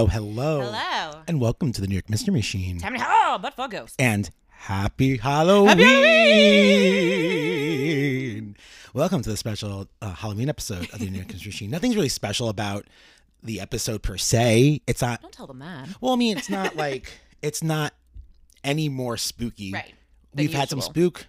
Hello, hello. Hello. And welcome to the New York Mystery Machine. Time to oh, but for ghosts. And happy Halloween! Happy Halloween! Welcome to the special uh, Halloween episode of the New York Mystery Machine. Nothing's really special about the episode per se. It's not. Don't tell them that. Well, I mean, it's not like it's not any more spooky. Right. We've had some usual. spook,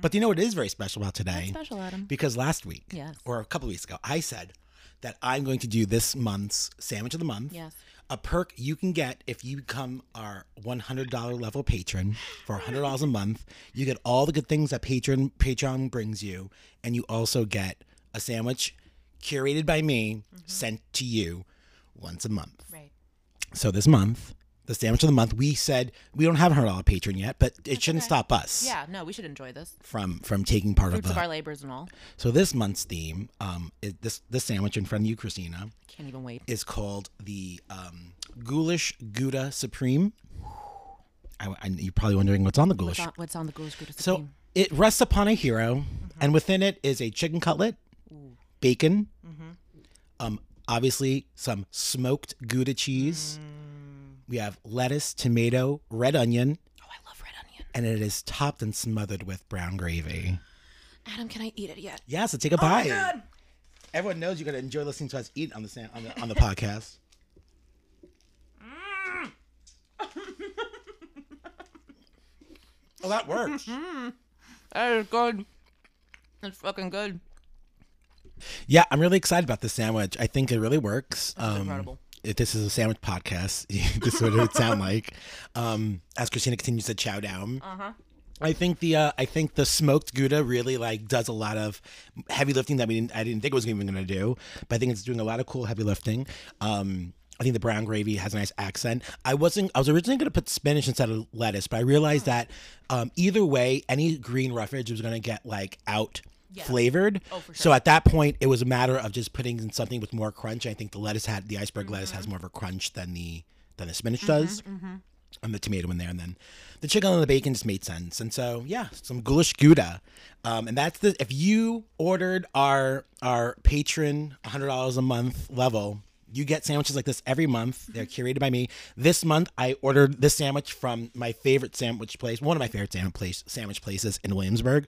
but you know what is very special about today? Special, Adam. Because last week, Yes. or a couple of weeks ago, I said that I'm going to do this month's sandwich of the month. Yes. A perk you can get if you become our $100 level patron for $100 a month. You get all the good things that patron Patreon brings you, and you also get a sandwich curated by me mm-hmm. sent to you once a month. Right. So this month, the sandwich of the month, we said we don't have a $100 patron yet, but it shouldn't okay. stop us Yeah. No, we should enjoy this. from from taking part Fruits of of our labors and all. so this month's theme, um, is this this sandwich in front of you, Christina, Can't even wait. is called the um, Ghoulish Gouda Supreme. I, I- you're probably wondering what's on the What's ghoulish. on, what's on the Ghoulish Gouda Supreme? So it rests upon a hero, and within it is a chicken cutlet, bacon, um, obviously some smoked Gouda cheese. We have lettuce, tomato, red onion, Oh, I love red onion. and it is topped and smothered with brown gravy. Adam, can I eat it yet? Yeah, so take a bite. Everyone knows you're gonna enjoy listening to us eat on the sa- on the, on the podcast. oh, that works. That is good. That's fucking good. yeah, I'm really excited about this sandwich. I think it really works. Um, incredible. If this is a sandwich podcast, this is what it would sound like. Um, as Christina continues to chow down. Uh-huh. I think the uh, I think the smoked Gouda really like does a lot of heavy lifting that we didn't I didn't think it was even going to do, but I think it's doing a lot of cool heavy lifting. Um, I think the brown gravy has a nice accent. I wasn't I was originally going to put spinach instead of lettuce, but I realized that um, either way, any green roughage was going to get like out flavored. Oh, for So at that point, it was a matter of just putting in something with more crunch. I think the lettuce had the iceberg lettuce has mm-hmm. more of a crunch than the than the spinach mm-hmm, does mm-hmm. and the tomato in there, and then the chicken and the bacon just made sense. And so, yeah, some goulash gouda, um, and that's the if you ordered our our patron hundred dollars a month level. You get sandwiches like this every month. They're curated by me. This month, I ordered this sandwich from my favorite sandwich place, one of my favorite sandwich place sandwich places in Williamsburg.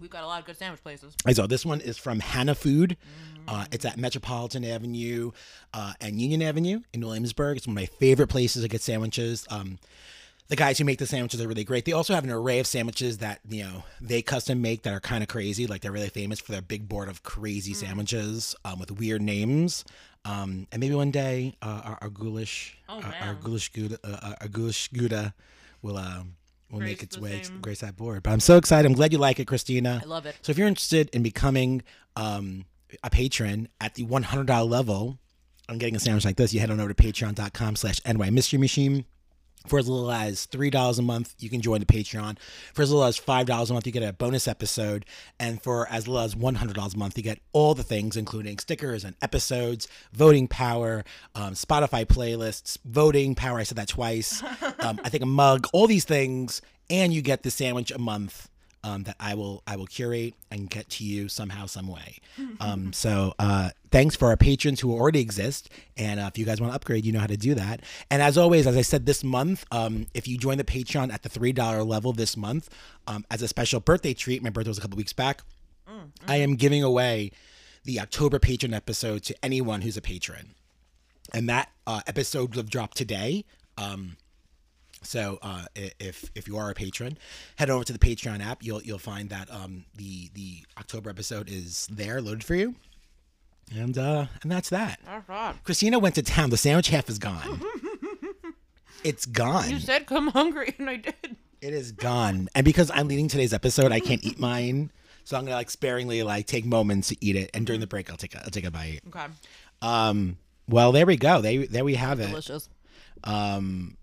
We've got a lot of good sandwich places. I saw this one is from Hana Food. Uh, it's at Metropolitan Avenue uh, and Union Avenue in Williamsburg. It's one of my favorite places to get sandwiches. Um, the guys who make the sandwiches are really great. They also have an array of sandwiches that you know they custom make that are kind of crazy. Like they're really famous for their big board of crazy sandwiches um, with weird names. Um, and maybe one day uh, our, our ghoulish, Oh, our, our gouda, uh, our ghoulish gouda will uh, will make its the way same. grace that board. But I'm so excited. I'm glad you like it, Christina. I love it. So if you're interested in becoming um, a patron at the $100 level on getting a sandwich like this, you head on over to patreon.com slash NY Mystery Machine. For as little as $3 a month, you can join the Patreon. For as little as $5 a month, you get a bonus episode. And for as little as $100 a month, you get all the things, including stickers and episodes, voting power, um, Spotify playlists, voting power. I said that twice. um, I think a mug, all these things. And you get the sandwich a month um, that I will I will curate and get to you somehow, some way. Um, so uh, thanks for our patrons who already exist, and uh, if you guys want to upgrade, you know how to do that. And as always, as I said this month, um, if you join the Patreon at the three dollar level this month, um, as a special birthday treat, my birthday was a couple weeks back. I am giving away the October patron episode to anyone who's a patron, and that uh, episode will drop today. So uh, if if you are a patron, head over to the Patreon app. You'll you'll find that um, the the October episode is there loaded for you, and uh, and that's that. All right. Christina went to town. The sandwich half is gone. it's gone. You said come hungry, and I did. It is gone. And because I'm leading today's episode, I can't eat mine. So I'm gonna like sparingly like take moments to eat it, and during the break, I'll take a, I'll take a bite. Okay. Um. Well, there we go. They there we have it. Delicious. Um.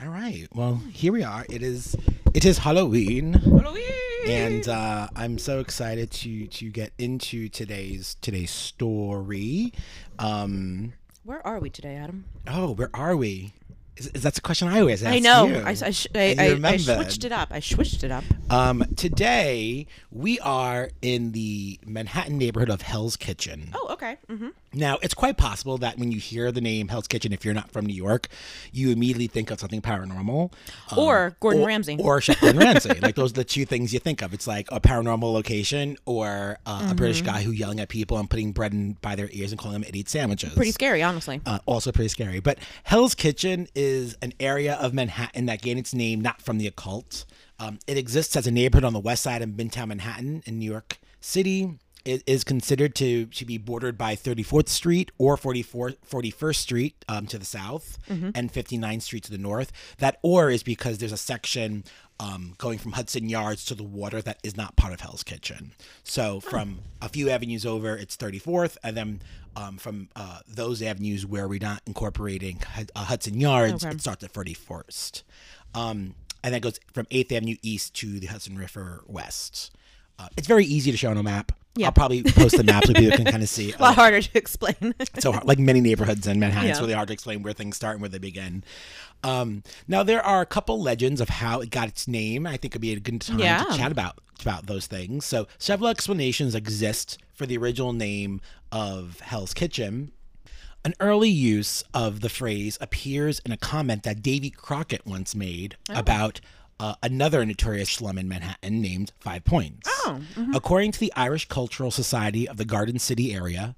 All right. Well, here we are. It is it is Halloween, Halloween. and uh, I'm so excited to to get into today's today's story. Um. Where are we today, Adam? Oh, where are we? Is, is that's a question I always ask I know. you. I, I, sh- I, I, I switched it up. I switched it up. Um, today we are in the Manhattan neighborhood of Hell's Kitchen. Oh, okay. Now, it's quite possible that when you hear the name Hell's Kitchen, if you're not from New York, you immediately think of something paranormal. um, Or Gordon or- Ramsay. Or Chef Gordon Ramsay. Like, those are the two things you think of. It's like a paranormal location or uh, a British Mm-hmm. guy who yelling at people and putting bread in by their ears and calling them idiot sandwiches. Pretty scary, honestly. Uh, also pretty scary. But Hell's Kitchen is an area of Manhattan that gained its name not from the occult. Um, it exists as a neighborhood on the west side of Midtown Manhattan in New York City. It is considered to, to be bordered by 34th Street or 44, 41st Street um, to the south and 59th Street to the north. That or is because there's a section um, going from Hudson Yards to the water that is not part of Hell's Kitchen. So from a few avenues over, it's 34th, and then um, from uh, those avenues where we're not incorporating uh, Hudson Yards, Okay. it starts at 31st. Um, and then goes from 8th Avenue east to the Hudson River west. Uh, it's very easy to show on a map. Yeah. I'll probably post the map so people can kind of see. a lot uh, harder to explain. so hard, like many neighborhoods in Manhattan, it's really hard to explain where things start and where they begin. Um, now there are a couple legends of how it got its name. I think it'd be a good time Yeah. to chat about about those things. So several explanations exist for the original name of Hell's Kitchen. An early use of the phrase appears in a comment that Davy Crockett once made about uh, another notorious slum in Manhattan named Five Points. Oh, According to the Irish Cultural Society of the Garden City area,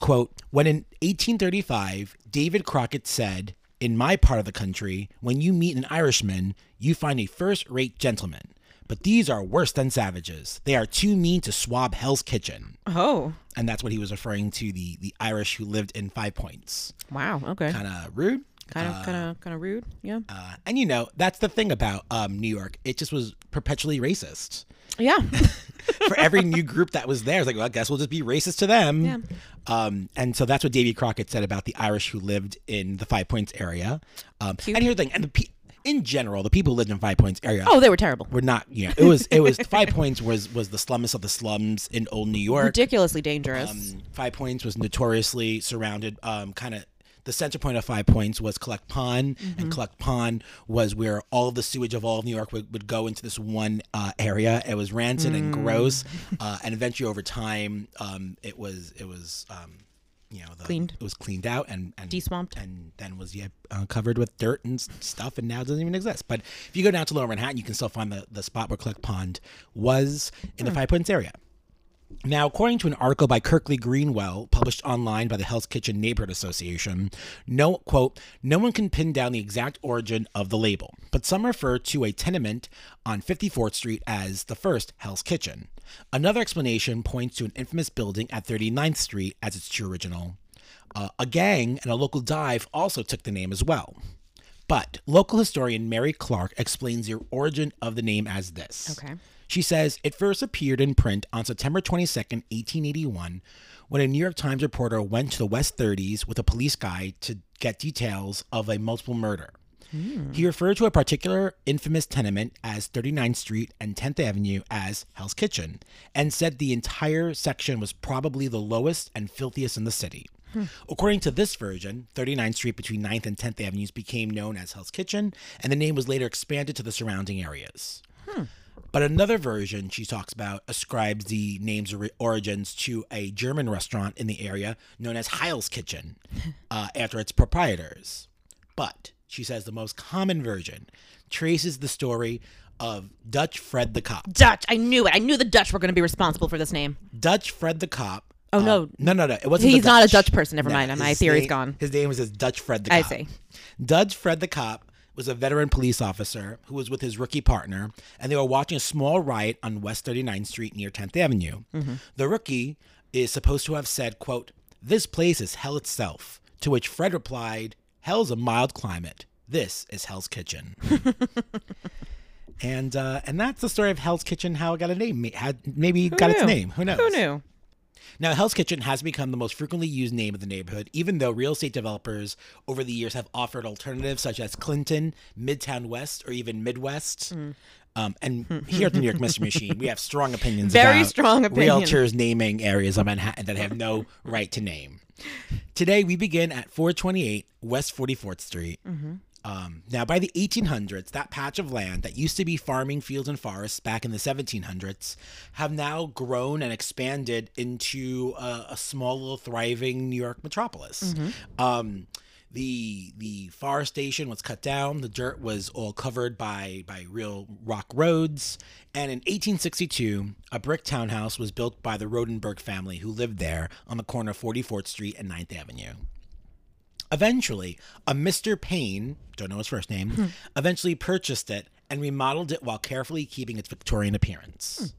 quote, when in 1835, David Crockett said, In my part of the country, when you meet an Irishman, you find a first rate gentleman. But these are worse than savages. They are too mean to swab Hell's Kitchen. Oh, And that's what he was referring to the, the Irish who lived in Five Points. wow. Okay. Kind of rude. Kind of, kind of, kind of rude. Yeah. Uh, and you know, that's the thing about um, New York. It just was perpetually racist. Yeah. for every new group that was there. It's like, well, I guess we'll just be racist to them. Yeah. Um, and so that's what Davy Crockett said about the Irish who lived in the Five Points area. Um, and here's the thing, and the pe- in general, the people who lived in Five Points area oh, they were terrible. were not. You know, it was it was Five Points was was the slums of the slums in old New York. Ridiculously dangerous. Um, Five Points was notoriously surrounded, um, kind of. The center point of Five Points was Collect Pond, and Collect Pond was where all of the sewage of all of New York would, would go into this one uh, area. It was rancid and gross, uh, and eventually, over time, um, it was it was um, you know the, Cleaned. It was cleaned out and and Deswamped. and then was yeah, uh, covered with dirt and stuff, and now it doesn't even exist. But if you go down to Lower Manhattan, you can still find the the spot where Collect Pond was in the Five Points area. Now, according to an article by Kirkley Greenwell published online by the Hell's Kitchen Neighborhood Association, no quote, no one can pin down the exact origin of the label, but some refer to a tenement on 54th Street as the first Hell's Kitchen. Another explanation points to an infamous building at 39th Street as its true original. Uh, a gang and a local dive also took the name as well. But local historian Mary Clark explains the origin of the name as this. Okay. She says it first appeared in print on September 22nd, 1881, when a New York Times reporter went to the West 30s with a police guide to get details of a multiple murder. Hmm. He referred to a particular infamous tenement as 39th Street and 10th Avenue as Hell's Kitchen and said the entire section was probably the lowest and filthiest in the city. Hmm. According to this version, 39th Street between 9th and 10th Avenues became known as Hell's Kitchen, and the name was later expanded to the surrounding areas. Hmm. But another version she talks about ascribes the name's origins to a German restaurant in the area known as Heil's Kitchen uh, after its proprietors. But she says the most common version traces the story of Dutch Fred the Cop. Dutch. I knew it. I knew the Dutch were going to be responsible for this name. Dutch Fred the Cop. Oh, uh, no. no, no, no! It wasn't. the He's not a Dutch person. Never mind. My theory's name- gone. His name was Dutch Fred the Cop. I see. Dutch Fred the Cop was a veteran police officer who was with his rookie partner, and they were watching a small riot on West 39th Street near 10th Avenue. Mm-hmm. The rookie is supposed to have said, quote, This place is hell itself. To which Fred replied, Hell's a mild climate. This is Hell's Kitchen. and uh, and that's the story of Hell's Kitchen, how it got a name. Had maybe got its name. Who knows? Who knew? Now, Hell's Kitchen has become the most frequently used name of the neighborhood, even though real estate developers over the years have offered alternatives such as Clinton, Midtown West, or even Midwest. Hmm. Um, and here at the New York Mystery Machine, we have strong opinions Very about strong opinion. realtors naming areas of Manhattan that have no right to name. Today, we begin at 428 West 44th Street. Mm-hmm. Um, now, by the 1800s, that patch of land that used to be farming fields and forests back in the 1700s have now grown and expanded into a, a small little thriving New York metropolis. Um, the the forestation was cut down. The dirt was all covered by by real rock roads. And in 1862, a brick townhouse was built by the Rodenberg family who lived there on the corner of 44th Street and 9th Avenue. Eventually, a Mr. Payne, don't know his first name, eventually purchased it and remodeled it while carefully keeping its Victorian appearance.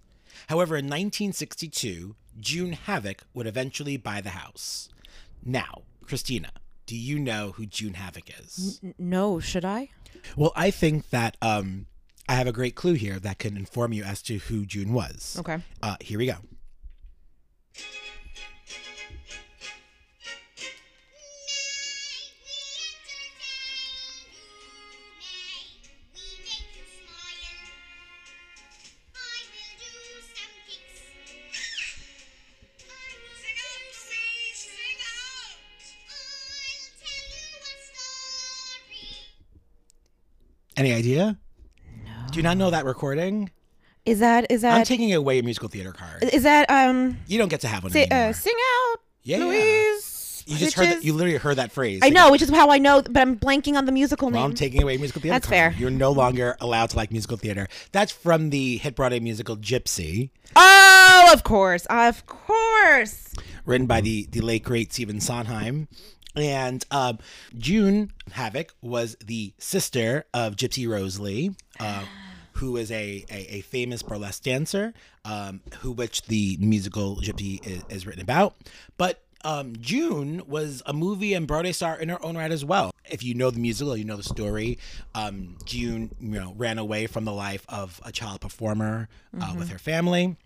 However, in 1962, June Havoc would eventually buy the house. Now, Christina, do you know who June Havoc is? No, should I? Well, I think that um, I have a great clue here that can inform you as to who June was. Okay. Uh, here we go. Any idea? No. Do you not know that recording? Is that is that? I'm taking away a musical theater card. is that um You don't get to have one say, anymore. uh, sing out Yeah. Louise? you just heard that. You literally heard that phrase. I know, which is how I know, but I'm blanking on the musical Well, name. I'm taking away musical theater. That's card. fair. You're no longer allowed to like musical theater. That's from the hit Broadway musical Gypsy, oh, of course, of course. written by the the late great Stephen Sondheim. And um, June Havoc was the sister of Gypsy Rose Lee, uh, who is a, a, a famous burlesque dancer, um, who which the musical Gypsy is, is written about. But um, June was a movie and Broadway star in her own right as well. If you know the musical, you know the story. Um, June, you know, ran away from the life of a child performer uh, with her family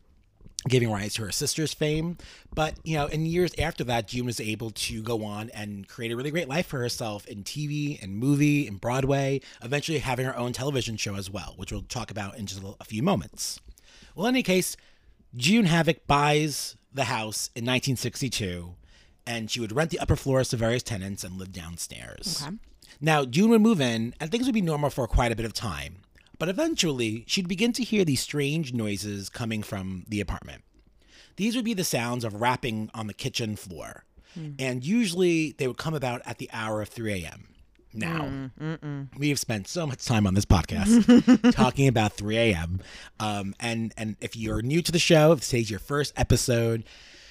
giving rise to her sister's fame. But, you know, in years after that, June was able to go on and create a really great life for herself in TV and movie and Broadway, eventually having her own television show as well, which we'll talk about in just a, few moments. Well, in any case, June Havoc buys the house in 1962, and she would rent the upper floors to various tenants and live downstairs. Okay. Now, June would move in, and things would be normal for quite a bit of time. But eventually, she'd begin to hear these strange noises coming from the apartment. These would be the sounds of rapping on the kitchen floor. And usually they would come about at the hour of 3 a.m. Now, we have spent so much time on this podcast talking about 3 a.m. Um, and, and if you're new to the show, if today's your first episode,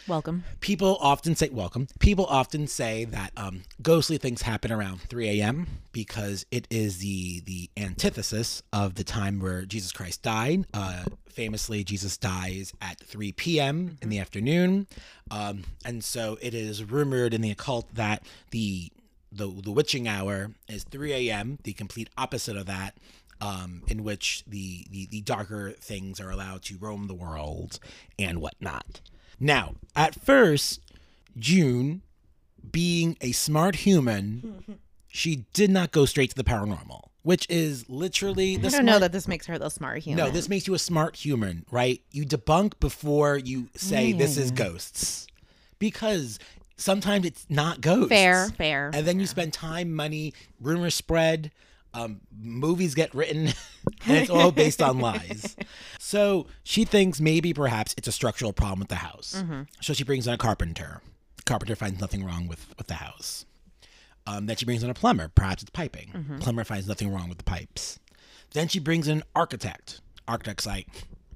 Welcome. people often say welcome. People often say that um, ghostly things happen around 3 a.m because it is the the antithesis of the time where jesus christ died. Uh, famously jesus dies at 3 p.m in the afternoon. Um, and so it is rumored in the occult that the the, the witching hour is 3 a.m the complete opposite of that um, in which the, the the darker things are allowed to roam the world and whatnot now, at first, June, being a smart human, she did not go straight to the paranormal, which is literally the I don't smart. know that this makes her the smart human. no, this makes you a smart human, right? You debunk before you say this is hmm. ghosts, because sometimes it's not ghosts. fair, fair. And then you spend time, money, rumors spread, um, movies get written, and it's all based on lies. So she thinks maybe perhaps it's a structural problem with the house. So she brings in a carpenter. The carpenter finds nothing wrong with, with the house. Um, then she brings in a plumber. Perhaps it's piping. Plumber finds nothing wrong with the pipes. Then she brings in an architect. Architect's like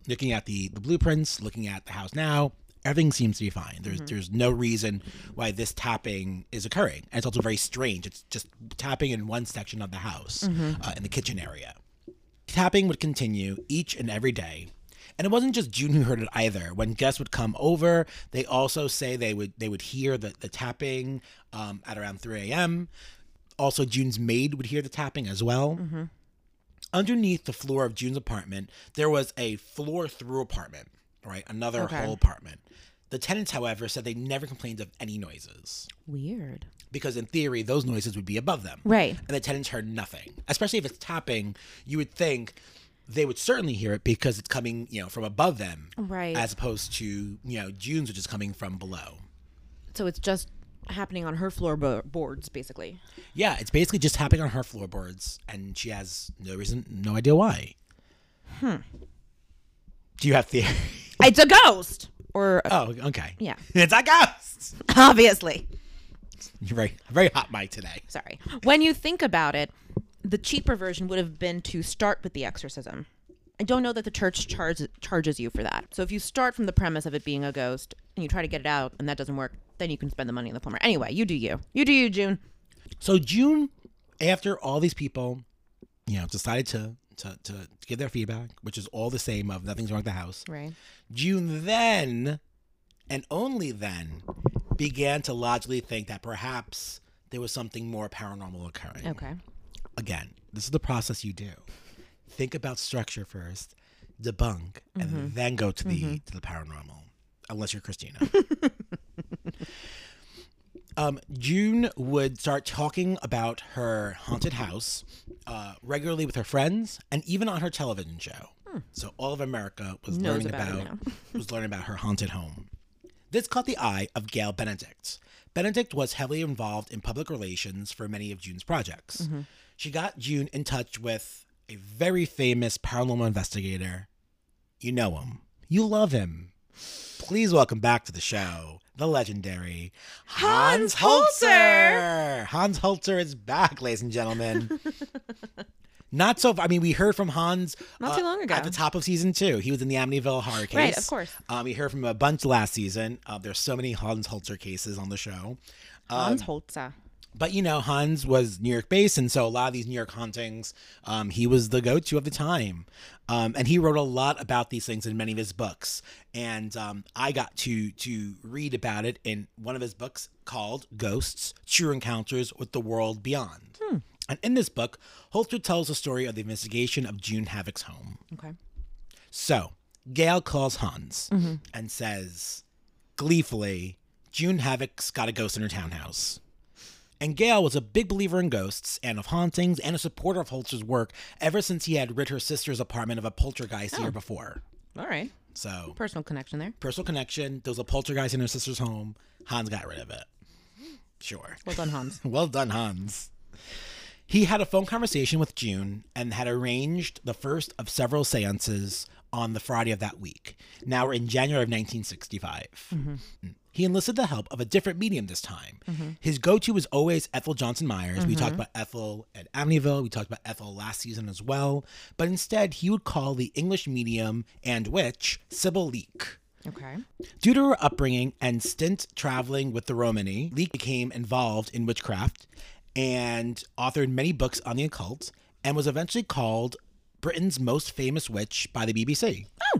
looking at the, the blueprints, looking at the house now. Everything seems to be fine. There's there's no reason why this tapping is occurring. And it's also very strange. It's just tapping in one section of the house, uh, in the kitchen area. Tapping would continue each and every day. And it wasn't just June who heard it either. When guests would come over, they also say they would they would hear the, the tapping um, at around 3 a.m. Also, June's maid would hear the tapping as well. Underneath the floor of June's apartment, there was a floor through apartment, right? Another Okay. whole apartment. The tenants, however, said they never complained of any noises Weird. because, in theory, those noises would be above them. Right. And the tenants heard nothing. Especially if it's tapping, you would think they would certainly hear it because it's coming, you know, from above them, Right. as opposed to, you know, June's, which is coming from below. so it's just happening on her floorboards, basically. Yeah, it's basically just happening on her floorboards, and she has no reason, no idea why. Hmm. Do you have theory? It's a ghost, or oh, okay. yeah, It's a ghost. obviously. You're very, very hot mic today. Sorry. When you think about it, the cheaper version would have been to start with the exorcism. I don't know that the church charges charges you for that. So if you start from the premise of it being a ghost and you try to get it out and that doesn't work, then you can spend the money on the plumber. Anyway, you do you. You do you, June. So June, after all these people, you know, decided to to to give their feedback, which is all the same of nothing's wrong with the house. Right. June then, and only then, began to logically think that perhaps there was something more paranormal occurring. Okay. Again, this is the process you do. Think about structure first, debunk, and mm-hmm. then go to the mm-hmm. to the paranormal. Unless you're Christina. um, June would start talking about her haunted house uh, regularly with her friends and even on her television show. So all of America was Knows learning about about, was learning about her haunted home. This caught the eye of Gail Benedict. Benedict was heavily involved in public relations for many of June's projects. She got June in touch with a very famous paranormal investigator. You know him. You love him. Please welcome back to the show the legendary Hans, Hans Holzer. Hans Holzer is back, ladies and gentlemen. Not so. I mean, we heard from Hans Not too long ago. at the top of season two. He was in the Amityville horror case, Right, of course. Um, we heard from a bunch last season. Uh, there's so many Hans Holzer cases on the show. Hans Holzer. But you know, Hans was New York based, and so a lot of these New York hauntings, um, he was the go-to of the time, um, and he wrote a lot about these things in many of his books. And um, I got to to read about it in one of his books called "Ghosts: True Encounters with the World Beyond." And in this book, Holzer tells the story of the investigation of June Havoc's home. Okay. So Gail calls Hans and says, gleefully, June Havoc's got a ghost in her townhouse. And Gail was a big believer in ghosts and of hauntings and a supporter of Holzer's work ever since he had rid her sister's apartment of a poltergeist the year oh. before. All right. So, Personal connection there. personal connection. There was a poltergeist in her sister's home. Hans got rid of it. Sure. Well done, Hans. Well done, Hans. He had a phone conversation with June and had arranged the first of several seances on the Friday of that week. Now we're in January of 1965. Mm-hmm. Mm. He enlisted the help of a different medium this time. Mm-hmm. His go to was always Ethel Johnson Myers. We talked mm-hmm. about Ethel at Amityville. We talked about Ethel last season as well. But instead, he would call the English medium and witch Sybil Leek. Okay. Due to her upbringing and stint traveling with the Romani, Leek became involved in witchcraft and authored many books on the occult and was eventually called Britain's most famous witch by the BBC. Oh,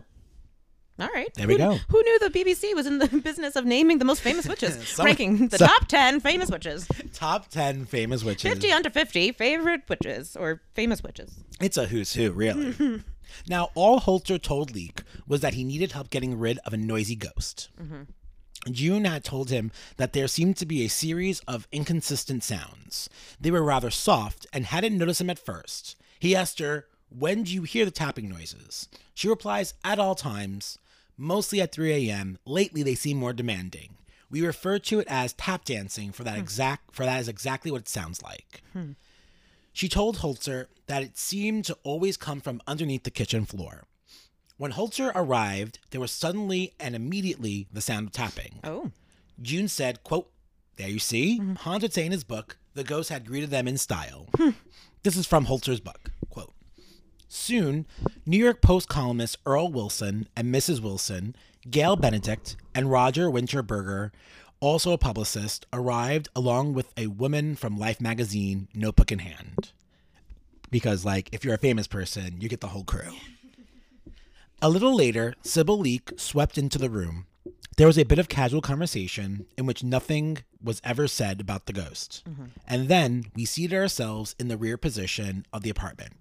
All right. There we Who- go. Who knew the BBC was in the business of naming the most famous witches? Some- Ranking the some- top 10 famous witches. Top 10 famous witches. 50 under 50 favorite witches or famous witches. It's a who's who, really. now, all Holzer told Leek was that he needed help getting rid of a noisy ghost. Mm-hmm. June had told him that there seemed to be a series of inconsistent sounds. They were rather soft and hadn't noticed them at first. He asked her, When do you hear the tapping noises? She replies, At all times, mostly at 3 a.m. Lately, they seem more demanding. We refer to it as tap dancing for that hmm. exact for that is exactly what it sounds like. Hmm. She told Holzer that it seemed to always come from underneath the kitchen floor. When Holzer arrived, there was suddenly and immediately the sound of tapping. Oh. June said, quote, There you see, mm-hmm. Hans would say in his book, the ghost had greeted them in style. Hmm. This is from Holzer's book. Soon, New York Post columnists Earl Wilson and Mrs. Wilson, Gail Benedict, and Roger Winterberger, also a publicist, arrived along with a woman from Life magazine, notebook in hand. Because, like, if you're a famous person, you get the whole crew. A little later, Sybil Leek swept into the room. There was a bit of casual conversation in which nothing was ever said about the ghost. Mm-hmm. And then we seated ourselves in the rear position of the apartment.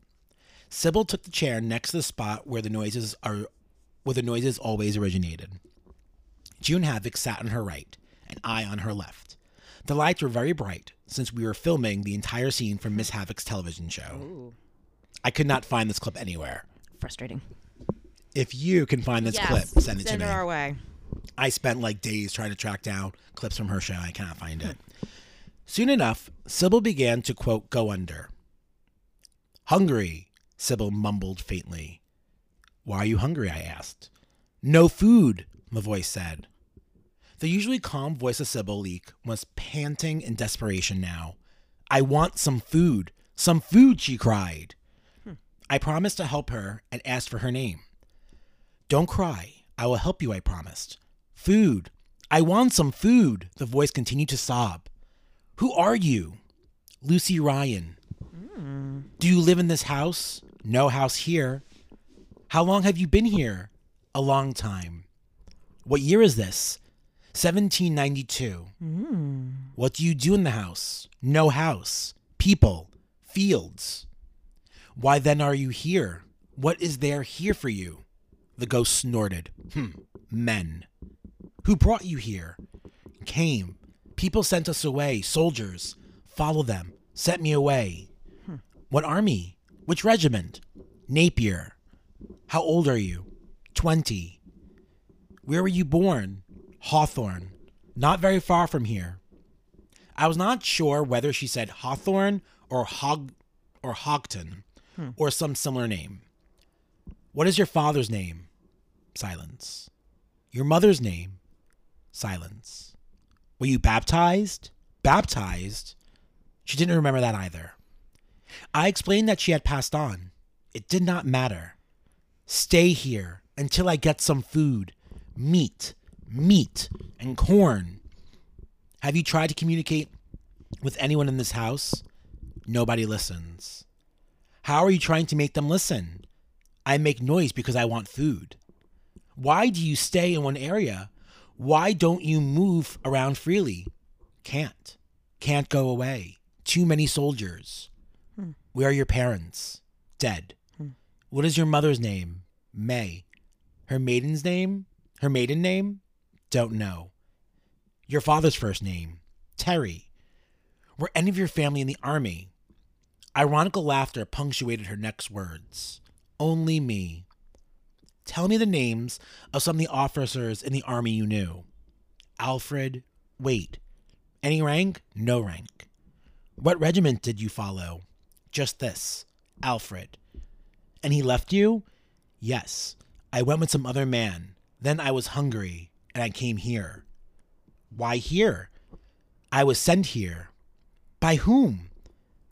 Sybil took the chair next to the spot where the noises are where the noises always originated. June Havoc sat on her right, and I on her left. The lights were very bright since we were filming the entire scene from Miss Havoc's television show. I could not find this clip anywhere. Frustrating. If you can find this clip, send it to me. our way. I spent like days trying to track down clips from her show. I cannot find it. Soon enough, Sybil began to quote, go under. Hungry, Sybil mumbled faintly. Why are you hungry? I asked. No food, the voice said. The usually calm voice of Sybil Leek was panting in desperation now. I want some food. Some food, she cried. I promised to help her and asked for her name. Don't cry. I will help you, I promised. Food. I want some food, the voice continued to sob. Who are you? Lucy Ryan. Hmm. Do you live in this house? No house here. How long have you been here? A long time. What year is this? 1792. What do you do in the house? No house. People. Fields. Why then are you here? What is there here for you? The ghost snorted. Hmm. Men. Who brought you here? Came. People sent us away. Soldiers. Follow them. Sent me away. What army? Which regiment? Napier. How old are you? Twenty. Where were you born? Hawthorne. Not very far from here. I was not sure whether she said Hawthorne or Hog or Hogton hmm. or some similar name. What is your father's name? Silence. Your mother's name? Silence. Were you baptized? Baptized? She didn't remember that either. I explained that she had passed on. It did not matter. Stay here until I get some food meat, meat, and corn. Have you tried to communicate with anyone in this house? Nobody listens. How are you trying to make them listen? I make noise because I want food. Why do you stay in one area? Why don't you move around freely? Can't. Can't go away. Too many soldiers. Where are your parents? Dead. Hmm. What is your mother's name? May. Her maiden's name? Her maiden name? Don't know. Your father's first name? Terry. Were any of your family in the army? Ironical laughter punctuated her next words. Only me. Tell me the names of some of the officers in the army you knew. Alfred. Wait. Any rank? No rank. What regiment did you follow? Just this. Alfred. And he left you? Yes. I went with some other man. Then I was hungry, and I came here. Why here? I was sent here. By whom?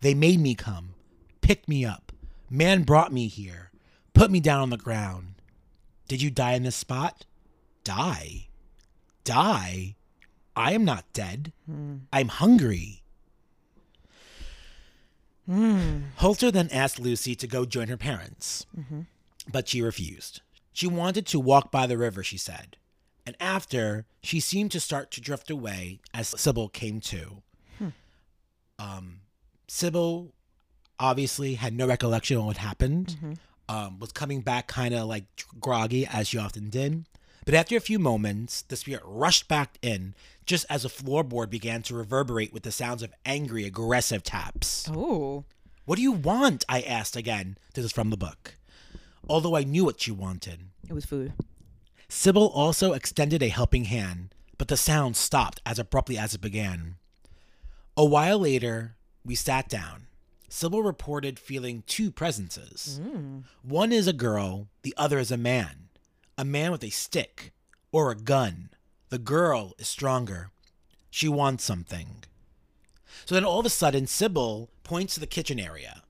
They made me come, picked me up. Man brought me here, put me down on the ground. Did you die in this spot? Die? Die? I am not dead. Hmm. I'm hungry. Holzer then asked Lucy to go join her parents, but she refused. She wanted to walk by the river, she said. And after, she seemed to start to drift away as Sybil came to. Um, Sybil obviously had no recollection of what happened, um, was coming back kind of like groggy, as she often did. But after a few moments, the spirit rushed back in just as the floorboard began to reverberate with the sounds of angry, aggressive taps. Oh. What do you want? I asked again. This is from the book. Although I knew what she wanted. It was food. Sybil also extended a helping hand, but the sound stopped as abruptly as it began. A while later, we sat down. Sybil reported feeling two presences. Mm. One is a girl, the other is a man. A man with a stick or a gun. The girl is stronger. She wants something. So then all of a sudden, Sybil points to the kitchen area.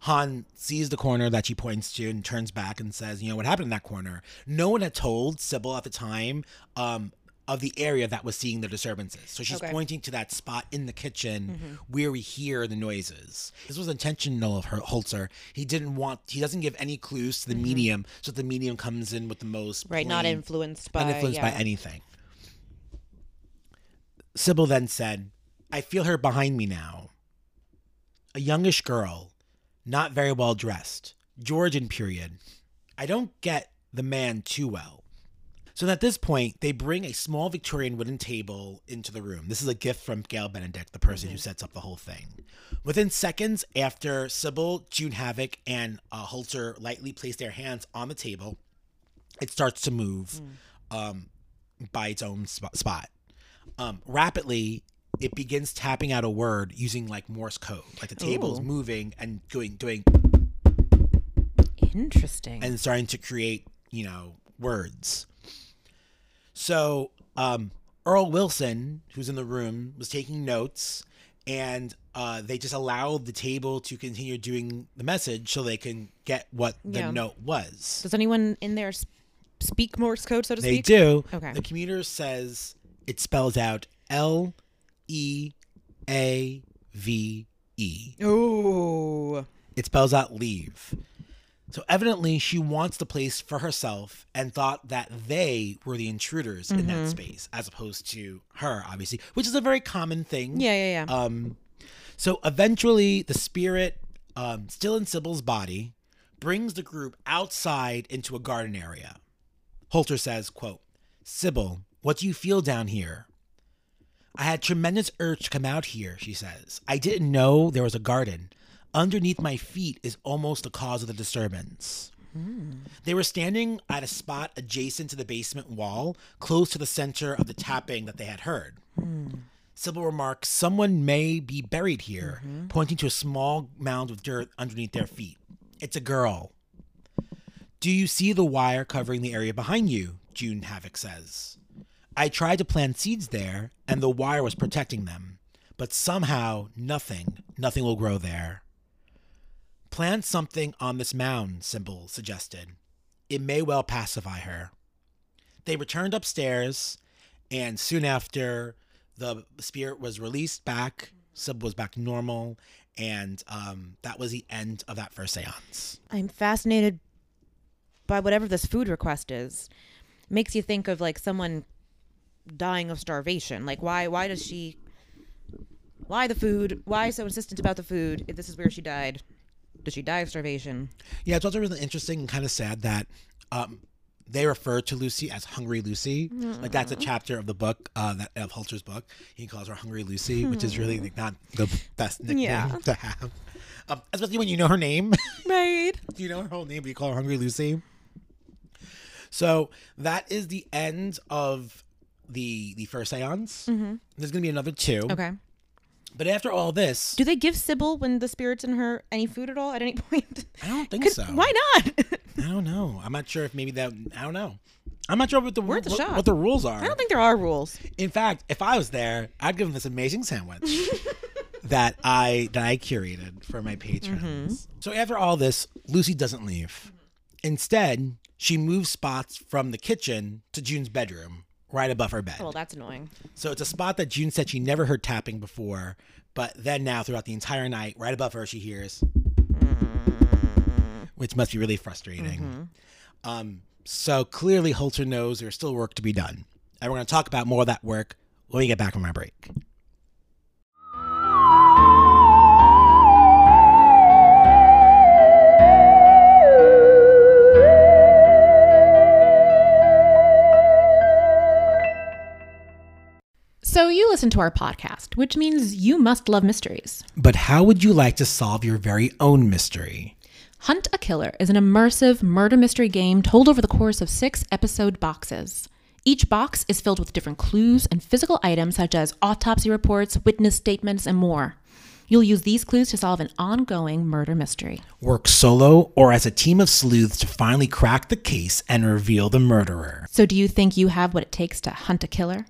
Han sees the corner that she points to and turns back and says, You know, what happened in that corner? No one had told Sybil at the time um, of the area that was seeing the disturbances. So she's Okay. pointing to that spot in the kitchen mm-hmm. where we hear the noises. This was intentional of her Holzer. He didn't want, he doesn't give any clues to the mm-hmm. medium, so the medium comes in with the most. Right, not influenced by uninfluenced by anything. Sybil then said, I feel her behind me now. A youngish girl, not very well dressed, Georgian period. I don't get the man too well. So at this point, they bring a small Victorian wooden table into the room. This is a gift from Gail Benedict, the person who sets up the whole thing. Within seconds after Sybil, June Havoc, and uh, Holzer lightly place their hands on the table, it starts to move. Um, by its own sp- spot. Um, rapidly, it begins tapping out a word using like Morse code. Like the table is Ooh. moving and doing doing Interesting. and starting to create, you know, words. So, um, Earl Wilson, who's in the room, was taking notes, and uh, they just allowed the table to continue doing the message so they can get what the Yeah. note was. Does anyone in there s- speak Morse code, so to They speak? do. Okay. The commuter says it spells out L E A V E. Oh. It spells out leave. So evidently, she wants the place for herself and thought that they were the intruders in Mm-hmm. that space, as opposed to her, obviously, which is a very common thing. Yeah, yeah, yeah. Um, so eventually, the spirit, um, still in Sybil's body, brings the group outside into a garden area. Holzer says, "quote Sybil, what do you feel down here?" I had tremendous urge to come out here, she says. I didn't know there was a garden. Underneath my feet is almost the cause of the disturbance. They were standing at a spot adjacent to the basement wall, close to the center of the tapping that they had heard. Sybil remarks, Someone may be buried here, pointing to a small mound of dirt underneath their feet. It's a girl. Do you see the wire covering the area behind you? June Havoc says. I tried to plant seeds there, and the wire was protecting them. But somehow, nothing, nothing will grow there. Plant something on this mound, Sybil suggested. It may well pacify her. They returned upstairs, and soon after, the spirit was released back. Sybil was back normal, and um, that was the end of that first seance. I'm fascinated by whatever this food request is. Makes you think of like someone dying of starvation. Like why why does she why the food? Why so insistent about the food if this is where she died? Did she die of starvation? Yeah, it's also really interesting and kind of sad that um, they refer to Lucy as Hungry Lucy. Like that's a chapter of the book, uh, that of Holzer's book. He calls her Hungry Lucy, which is really like, not the best nickname Yeah. to have, um, especially when you know her name. Right. you know her whole name, but you call her Hungry Lucy. So that is the end of the the first seance. There's gonna be another two. Okay. But after all this, Do they give Sybil when the spirits in her any food at all at any point? I don't think Could- so. Why not? I don't know. I'm not sure if maybe that. I don't know. I'm not sure what the Worth a what, what the rules are. I don't think there are rules. In fact, if I was there, I'd give them this amazing sandwich that I that I curated for my patrons. Mm-hmm. So after all this, Lucy doesn't leave. Instead, she moves spots from the kitchen to June's bedroom, right above her bed. Well, that's annoying. So it's a spot that June said she never heard tapping before, but then now throughout the entire night, right above her, she hears, which must be really frustrating. Um, so clearly, Holzer knows there's still work to be done, and we're going to talk about more of that work when we get back from our break. So you listen to our podcast, which means you must love mysteries. But how would you like to solve your very own mystery? Hunt a Killer is an immersive murder mystery game told over the course of six episode boxes. Each box is filled with different clues and physical items such as autopsy reports, witness statements, and more. You'll use these clues to solve an ongoing murder mystery. Work solo or as a team of sleuths to finally crack the case and reveal the murderer. So, do you think you have what it takes to hunt a killer?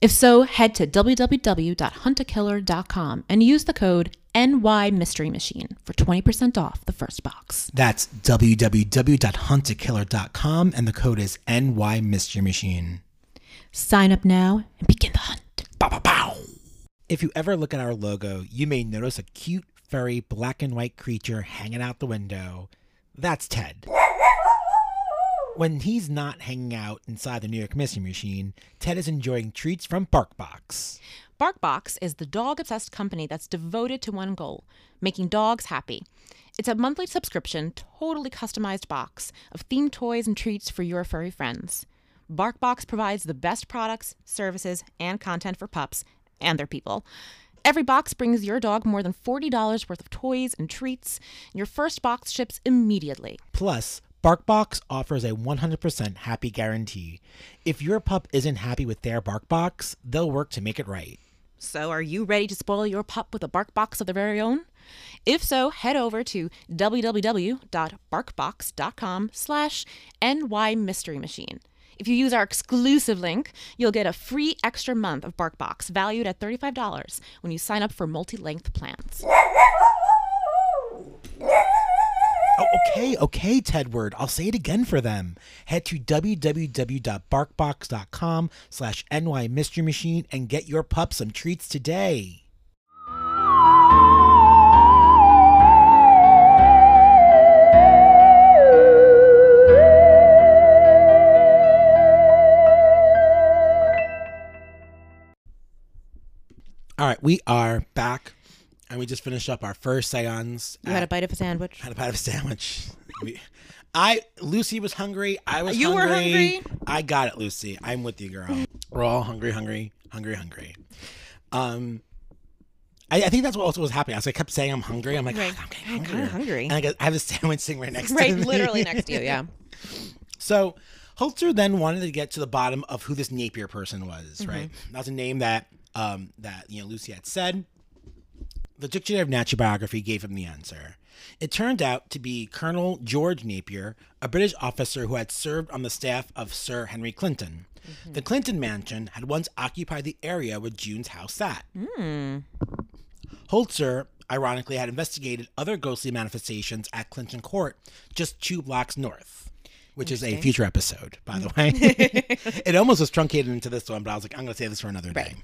If so, head to www.huntakiller.com and use the code NY Mystery Machine for 20% off the first box. That's www.huntakiller.com, and the code is NY Mystery Machine. Sign up now and begin the hunt. Bow, bow, bow. If you ever look at our logo, you may notice a cute, furry, black and white creature hanging out the window. That's Ted. When he's not hanging out inside the New York Mystery Machine, Ted is enjoying treats from BarkBox. BarkBox is the dog obsessed company that's devoted to one goal making dogs happy. It's a monthly subscription, totally customized box of themed toys and treats for your furry friends. BarkBox provides the best products, services, and content for pups and their people. Every box brings your dog more than $40 worth of toys and treats. Your first box ships immediately. Plus, BarkBox offers a 100% happy guarantee. If your pup isn't happy with their BarkBox, they'll work to make it right. So, are you ready to spoil your pup with a BarkBox of their very own? If so, head over to www.barkbox.com slash ny mystery machine. If you use our exclusive link, you'll get a free extra month of BarkBox valued at $35 when you sign up for multi-length plans. Oh, okay, okay, Tedward. I'll say it again for them. Head to www.barkbox.com slash NY Mystery Machine and get your pup some treats today. All right, we are back, and we just finished up our first seance. You had a bite of a sandwich. had a bite of a sandwich. We- I Lucy was hungry. I was You were hungry? I got it, Lucy. I'm with you, girl. We're all hungry, hungry, hungry, hungry. Um, I, I think that's what also was happening. I, was, I kept saying I'm hungry. I'm like, Right. "Ah, I'm I'm kinda hungry. And I, got, I have a sandwich sitting right next Right, to me. literally next to you. Yeah. So Holzer then wanted to get to the bottom of who this Napier person was, Mm-hmm. right? That's a name that um, that you know Lucy had said. The Dictionary of National Biography gave him the answer. It turned out to be Colonel George Napier, a British officer who had served on the staff of Sir Henry Clinton. Mm-hmm. The Clinton mansion had once occupied the area where June's house sat. Hmm. Holzer, ironically, had investigated other ghostly manifestations at Clinton Court, just two blocks north, which is a future episode, by the mm. way. it almost was truncated into this one, but I was like, I'm going to save this for another day.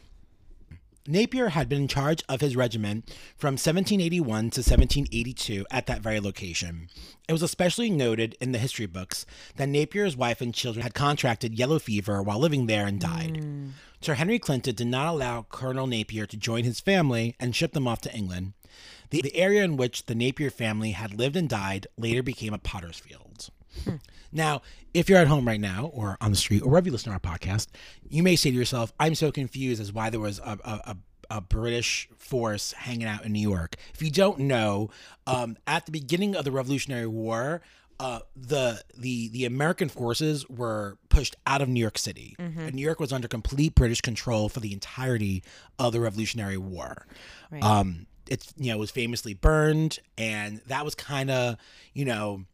Napier had been in charge of his regiment from 1781 to 1782 at that very location. It was especially noted in the history books that Napier's wife and children had contracted yellow fever while living there and died. Hmm. Sir Henry Clinton did not allow Colonel Napier to join his family and ship them off to England. The, the area in which the Napier family had lived and died later became a potter's field. Hmm. Now, if you're at home right now or on the street or wherever you listen to our podcast, you may say to yourself, I'm so confused as why there was a, a, a, a British force hanging out in New York. If you don't know, um, at the beginning of the Revolutionary War, uh, the the the American forces were pushed out of New York City. And New York was under complete British control for the entirety of the Revolutionary War. Um, it's you know was famously burned, and that was kind of you know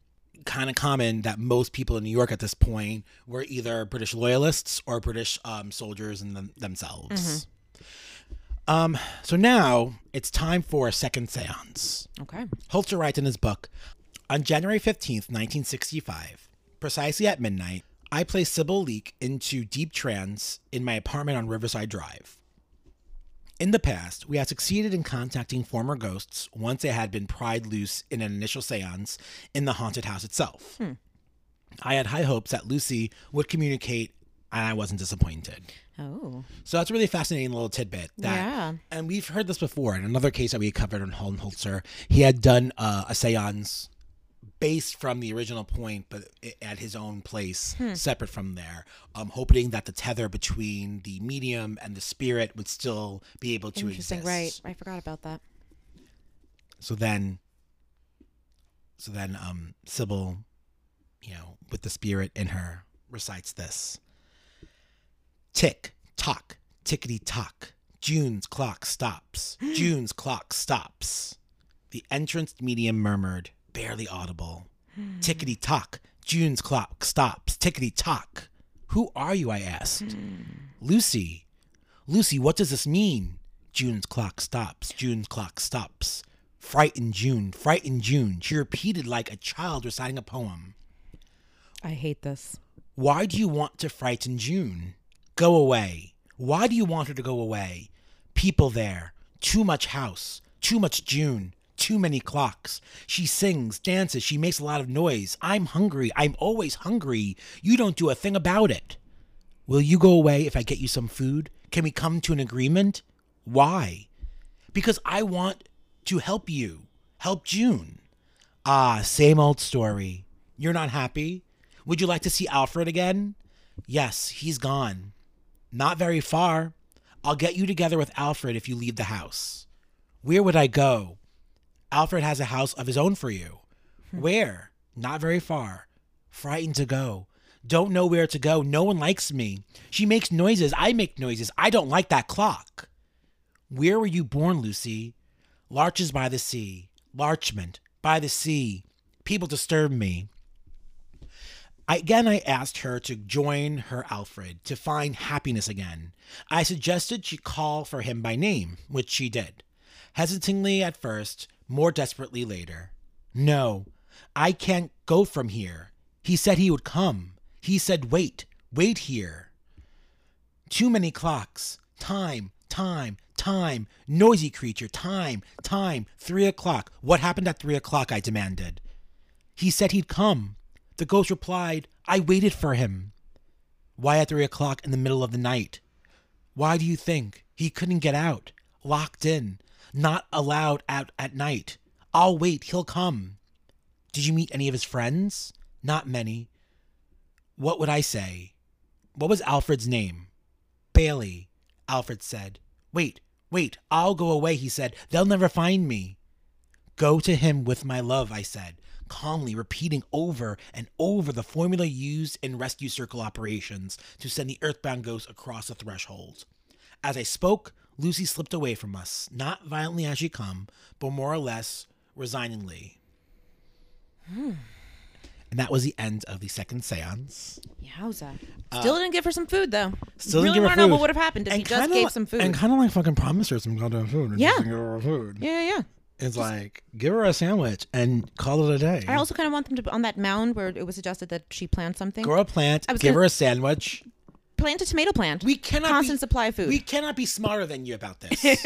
kind of common that most people in New York at this point were either British loyalists or British um, soldiers in them, themselves. Um, so now it's time for a second seance. Okay. Holzer writes in his book On January 15th, 1965, precisely at midnight, I placed Sybil Leek into deep trance in my apartment on Riverside Drive. In the past, we had succeeded in contacting former ghosts once they had been pried loose in an initial seance in the haunted house itself. I had high hopes that Lucy would communicate, and I wasn't disappointed. Oh. So that's a really fascinating little tidbit. That, Yeah. And we've heard this before in another case that we covered on Holden Holzer. He had done uh, a seance based from the original point, but at his own place, separate from there, um, hoping that the tether between the medium and the spirit would still be able to Interesting. exist. Right. I forgot about that. So then, so then, um, Sybil, you know, with the spirit in her, recites this: Tick tock, tickety tock. June's clock stops. June's clock stops. The entranced medium murmured, barely audible. Tickety tock. June's clock stops. Tickety tock. Who are you? I asked. Lucy. Lucy, what does this mean? June's clock stops. June's clock stops. Frightened June, frightened June. She repeated like a child reciting a poem. I hate this. Why do you want to frighten June? Go away. Why do you want her to go away? People there. Too much house. Too much June. Too many clocks. She sings, dances, she makes a lot of noise. I'm hungry. I'm always hungry. You don't do a thing about it. Will you go away if I get you some food? Can we come to an agreement? Why? Because I want to help you. Help June. Ah, same old story. You're not happy? Would you like to see Alfred again? Yes, he's gone. Not very far. I'll get you together with Alfred if you leave the house. Where would I go? Alfred has a house of his own for you. Hmm. Where? Not very far. frightened to go. Don't know where to go. No one likes me. She makes noises. I make noises. I don't like that clock. Where were you born, Lucy? Larches by the sea. Larchmont by the sea. People disturb me. I, again, I asked her to join her Alfred to find happiness again. I suggested she call for him by name, which she did. Hesitatingly at first, more desperately later. No, I can't go from here. He said he would come. He said, wait, wait here. Too many clocks. Time, time, time. Noisy creature. Time, time. Three o'clock. What happened at three o'clock? I demanded. He said he'd come. The ghost replied, I waited for him. Why at three o'clock in the middle of the night? Why do you think? He couldn't get out. Locked in. Not allowed out at night. I'll wait. He'll come. Did you meet any of his friends? Not many. What would I say? What was Alfred's name? Bailey, Alfred said. Wait, wait, I'll go away, he said. They'll never find me. Go to him with my love, I said, calmly repeating over and over the formula used in rescue circle operations to send the earthbound ghost across the threshold. As I spoke, Lucy slipped away from us, not violently as she come, but more or less resigningly. And that was the end of the second seance. Yowza. Still didn't give her some food though. Uh, Still really didn't give her want to know food. what would have happened if he just gave li- some food. And kind of like fucking promised her some goddamn food. and Yeah. didn't give her food. yeah, yeah, yeah. It's like, give her a sandwich and call it a day. I also kind of want them to on that mound where it was suggested that she plant something. Grow a plant, give gonna- her a sandwich. Plant a tomato plant. We cannot constant be, supply of food. We cannot be smarter than you about this.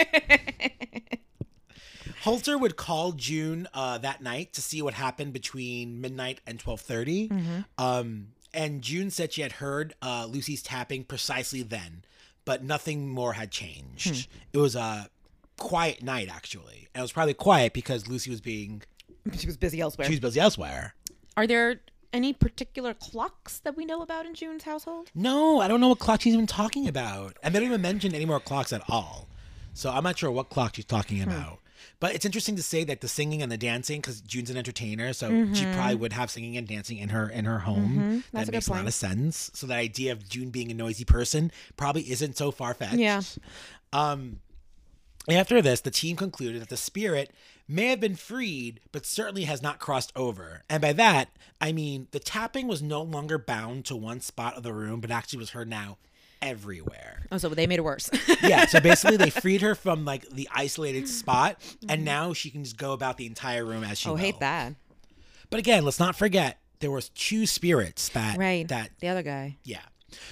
Holzer would call June uh, that night to see what happened between midnight and twelve Mm-hmm. Um, and June said she had heard uh, Lucy's tapping precisely then, but nothing more had changed. Hmm. It was a quiet night, actually, and it was probably quiet because Lucy was being she was busy elsewhere. she was busy elsewhere. Are there any particular clocks that we know about in June's household? No, I don't know what clock she's even talking about. And they don't even mention any more clocks at all. So I'm not sure what clock she's talking Hmm. about. But it's interesting to say that the singing and the dancing, because June's an entertainer, so she Mm-hmm. probably would have singing and dancing in her in her home. That's that a makes a lot of sense. So that idea of June being a noisy person probably isn't so far fetched. Yeah. Um, after this, the team concluded that the spirit may have been freed, but certainly has not crossed over. And by that, I mean the tapping was no longer bound to one spot of the room, but actually was heard now everywhere. Oh, so they made it worse. Yeah, so basically they freed her from like the isolated spot, Mm-hmm. and now she can just go about the entire room as she oh, will. hate that. But again, let's not forget there was two spirits that Right. that the other guy. yeah.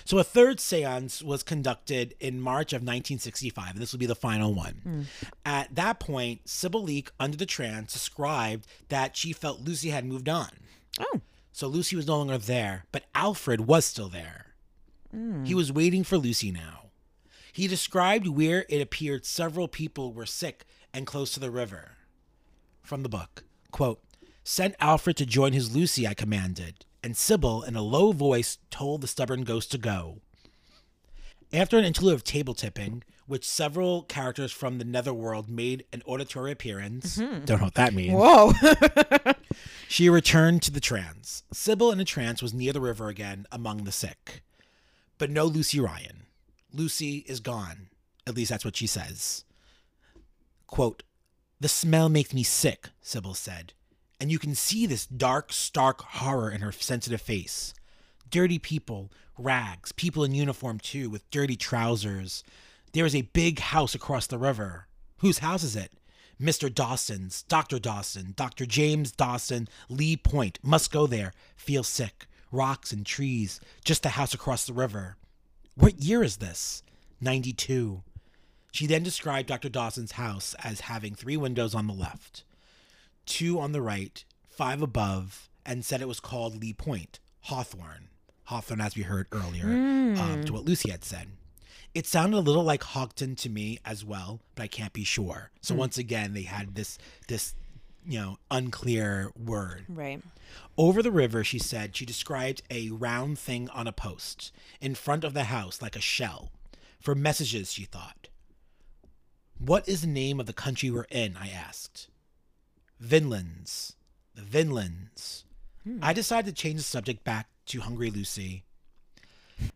So a third seance was conducted in March of 1965, and this will be the final one. Hmm. At that point, Sybil Leek, under the trance, described that she felt Lucy had moved on. Oh. So Lucy was no longer there, but Alfred was still there. Hmm. He was waiting for Lucy now. He described where it appeared several people were sick and close to the river. From the book, quote, Send Alfred to join his Lucy, I commanded, and Sybil, in a low voice, told the stubborn ghost to go. After an interlude of table tipping, which several characters from the netherworld made an auditory appearance, mm-hmm. don't know what that means. Whoa. She returned to the trance. Sybil in a trance was near the river again among the sick. But no Lucy Ryan. Lucy is gone. At least that's what she says. Quote, The smell makes me sick, Sybil said. And you can see this dark, stark horror in her sensitive face. Dirty people, rags, people in uniform too, with dirty trousers. There is a big house across the river. Whose house is it? Mr. Dawson's, Dr. Dawson, Dr. James Dawson, Lee Point. Must go there. Feel sick. Rocks and trees. Just the house across the river. What year is this? 92. She then described Dr. Dawson's house as having three windows on the left, two on the right, five above, and said it was called Lee Point, Hawthorne. Hawthorne, as we heard earlier, um, to what Lucy had said. It sounded a little like Houghton to me as well, but I can't be sure. So once again, they had this this you know unclear word. right. Over the river, she said, she described a round thing on a post in front of the house like a shell. For messages, she thought. What is the name of the country we're in? I asked. Vinlands. The Vinlands. Hmm. I decided to change the subject back to Hungry Lucy.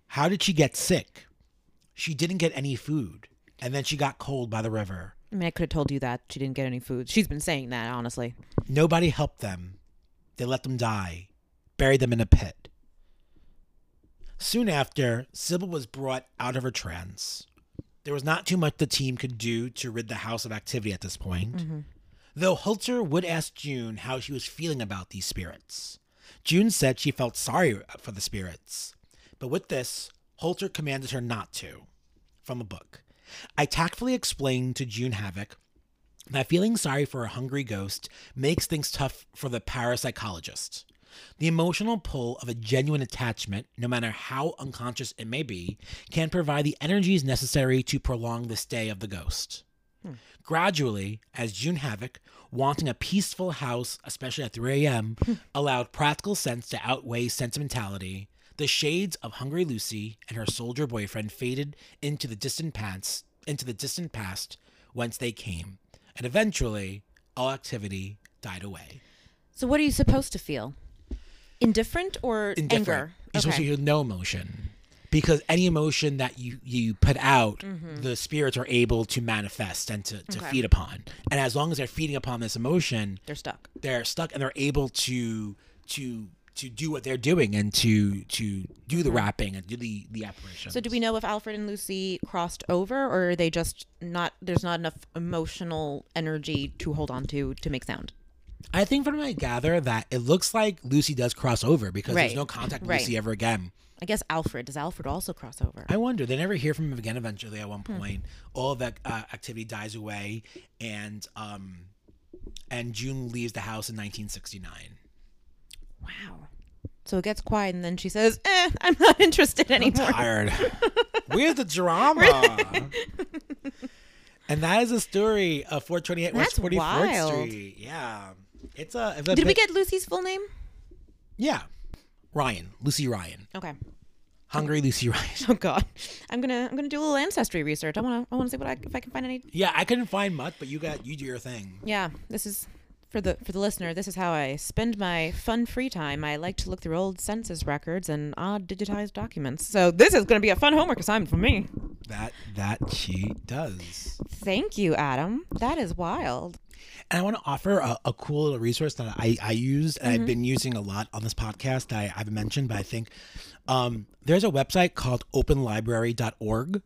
How did she get sick? She didn't get any food, and then she got cold by the river. I mean, I could have told you that she didn't get any food. She's been saying that, honestly. Nobody helped them. They let them die, buried them in a pit. Soon after, Sybil was brought out of her trance. There was not too much the team could do to rid the house of activity at this point. Mm-hmm. Though Holzer would ask June how she was feeling about these spirits. June said she felt sorry for the spirits. But with this, Holzer commanded her not to. From the book. I tactfully explained to June Havoc that feeling sorry for a hungry ghost makes things tough for the parapsychologist. The emotional pull of a genuine attachment, no matter how unconscious it may be, can provide the energies necessary to prolong the stay of the ghost. Gradually, as June Havoc, wanting a peaceful house, especially at 3 a.m., allowed practical sense to outweigh sentimentality, the shades of Hungry Lucy and her soldier boyfriend faded into the distant past, into the distant past whence they came, and eventually all activity died away. So, what are you supposed to feel? Indifferent or Indifferent. anger? You're supposed to feel no emotion. Because any emotion that you, you put out, the spirits are able to manifest and to, to Mm-hmm. Okay. feed upon. And as long as they're feeding upon this emotion, They're stuck. they're stuck and they're able to to to do what they're doing and to to do the rapping and do the the apparition. Mm-hmm. So, do we know if Alfred and Lucy crossed over, or are they just not? There's not enough emotional energy to hold on to to make sound. I think from what I gather that it looks like Lucy does cross over because Right. there's no contact with Right. Lucy ever again. I guess Alfred does. Alfred also cross over? I wonder. They never hear from him again. Eventually, at one Hmm. point, all of that uh, activity dies away, and um, and June leaves the house in 1969. Wow. So it gets quiet, and then she says, "Eh, I'm not interested anymore." Tired. Where's the drama? and that is the story of 428 West 44th wild. Street. Yeah, it's a. it's a Did we get Lucy's full name? Yeah, Ryan, Lucy Ryan, Okay. Hungry Lucy Ryan. Oh God, I'm gonna I'm gonna do a little ancestry research. I wanna I wanna see what I if I can find any. Yeah, I couldn't find much, but you got you do your thing. Yeah, this is for the for the listener. This is how I spend my fun free time. I like to look through old census records and odd digitized documents. So this is gonna be a fun homework assignment for me. That that she does. Thank you, Adam. That is wild. And I want to offer a, a cool little resource that I, I used and I've been using a lot on this podcast that I, I've mentioned, but I think um, there's a website called openlibrary.org.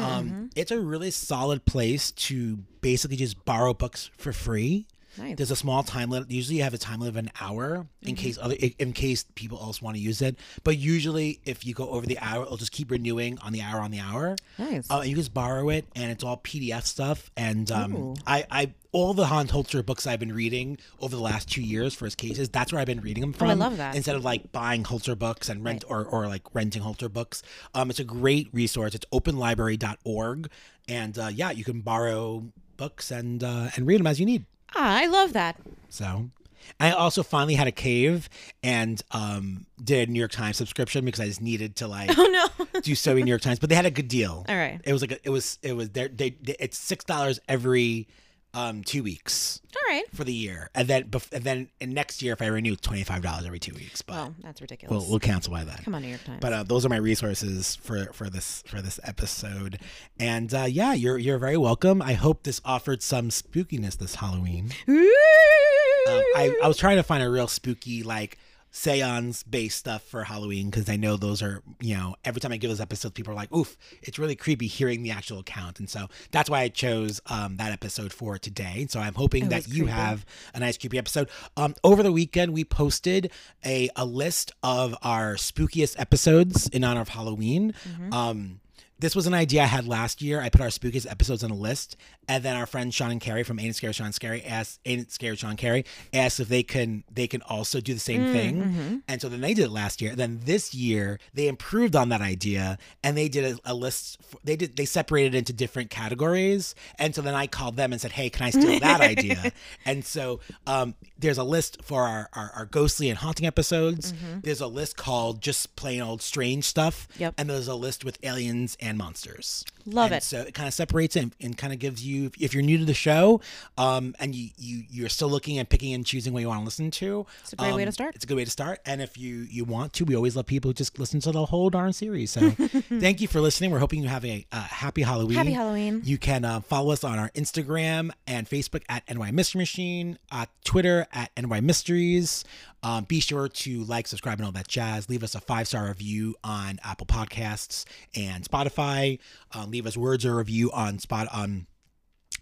Um, it's a really solid place to basically just borrow books for free. Nice. There's a small time limit. Usually, you have a time limit of an hour in case other in case people else want to use it. But usually, if you go over the hour, it'll just keep renewing on the hour on the hour. Nice. Uh, you just borrow it, and it's all PDF stuff. And um, I, I, all the Hans Holzer books I've been reading over the last two years for his cases, that's where I've been reading them from. Oh, I love that. Instead of like buying Holzer books and rent or, or like renting Holzer books, um, it's a great resource. It's openlibrary.org, and uh, yeah, you can borrow books and uh, and read them as you need. Ah, I love that. So. I also finally had a cave and um, did a New York Times subscription because I just needed to like Oh no. do so many New York Times, but they had a good deal. All right. It was like a, it was it was there. They, they it's six dollars every um two weeks All right. for the year, and then bef- and then and next year if I renew, twenty five dollars every two weeks. But Well, that's ridiculous. we'll we'll cancel by that. Come on, New York Times. But uh, those are my resources for for this for this episode, and uh, yeah, you're you're very welcome. I hope this offered some spookiness this Halloween. Um, I, I was trying to find a real spooky like seance based stuff for Halloween because I know those are you know every time I give those episodes people are like oof it's really creepy hearing the actual account and so that's why I chose um, that episode for today so I'm hoping that was you creepy. have a nice creepy episode um, over the weekend we posted a, a list of our spookiest episodes in honor of Halloween Mm-hmm. um, this was an idea I had last year. I put our spookiest episodes on a list, and then our friend Sean and Carrie from Ain't It Scary Sean Scary asked Ain't Scary Sean Carrie asked if they can they can also do the same Mm, thing, mm-hmm. and so then they did it last year. Then this year they improved on that idea and they did a, a list. For, they did they separated it into different categories, and so then I called them and said, Hey, can I steal that idea? And so um, there's a list for our, our our ghostly and haunting episodes. There's a list called just plain old strange stuff, Yep. and there's a list with aliens and monsters. Love And it. So it kind of separates it and, and kind of gives you, if you're new to the show, um, and you you you're still looking and picking and choosing what you want to listen to, It's a great way to um, start. It's a good way to start. And if you you want to, we always love people who just listen to the whole darn series. So thank you for listening. We're hoping you have a uh, happy Halloween. Happy Halloween. You can uh, follow us on our Instagram and Facebook at NY Mystery Machine, uh, Twitter at NY Mysteries. Um, be sure to like, subscribe, and all that jazz. Leave us a five star review on Apple Podcasts and Spotify. Uh, leave us words or review on Spot on.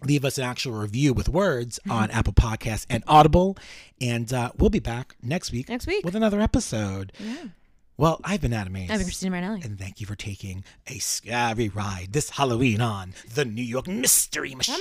Leave us an actual review with words Mm-hmm. on Apple Podcasts and Audible, and uh, we'll be back next week. Next week. with another episode. Yeah. Well, I've been Adam Ace. I've been Christina Marinelli. And thank you for taking a scary ride this Halloween on the New York Mystery Machine.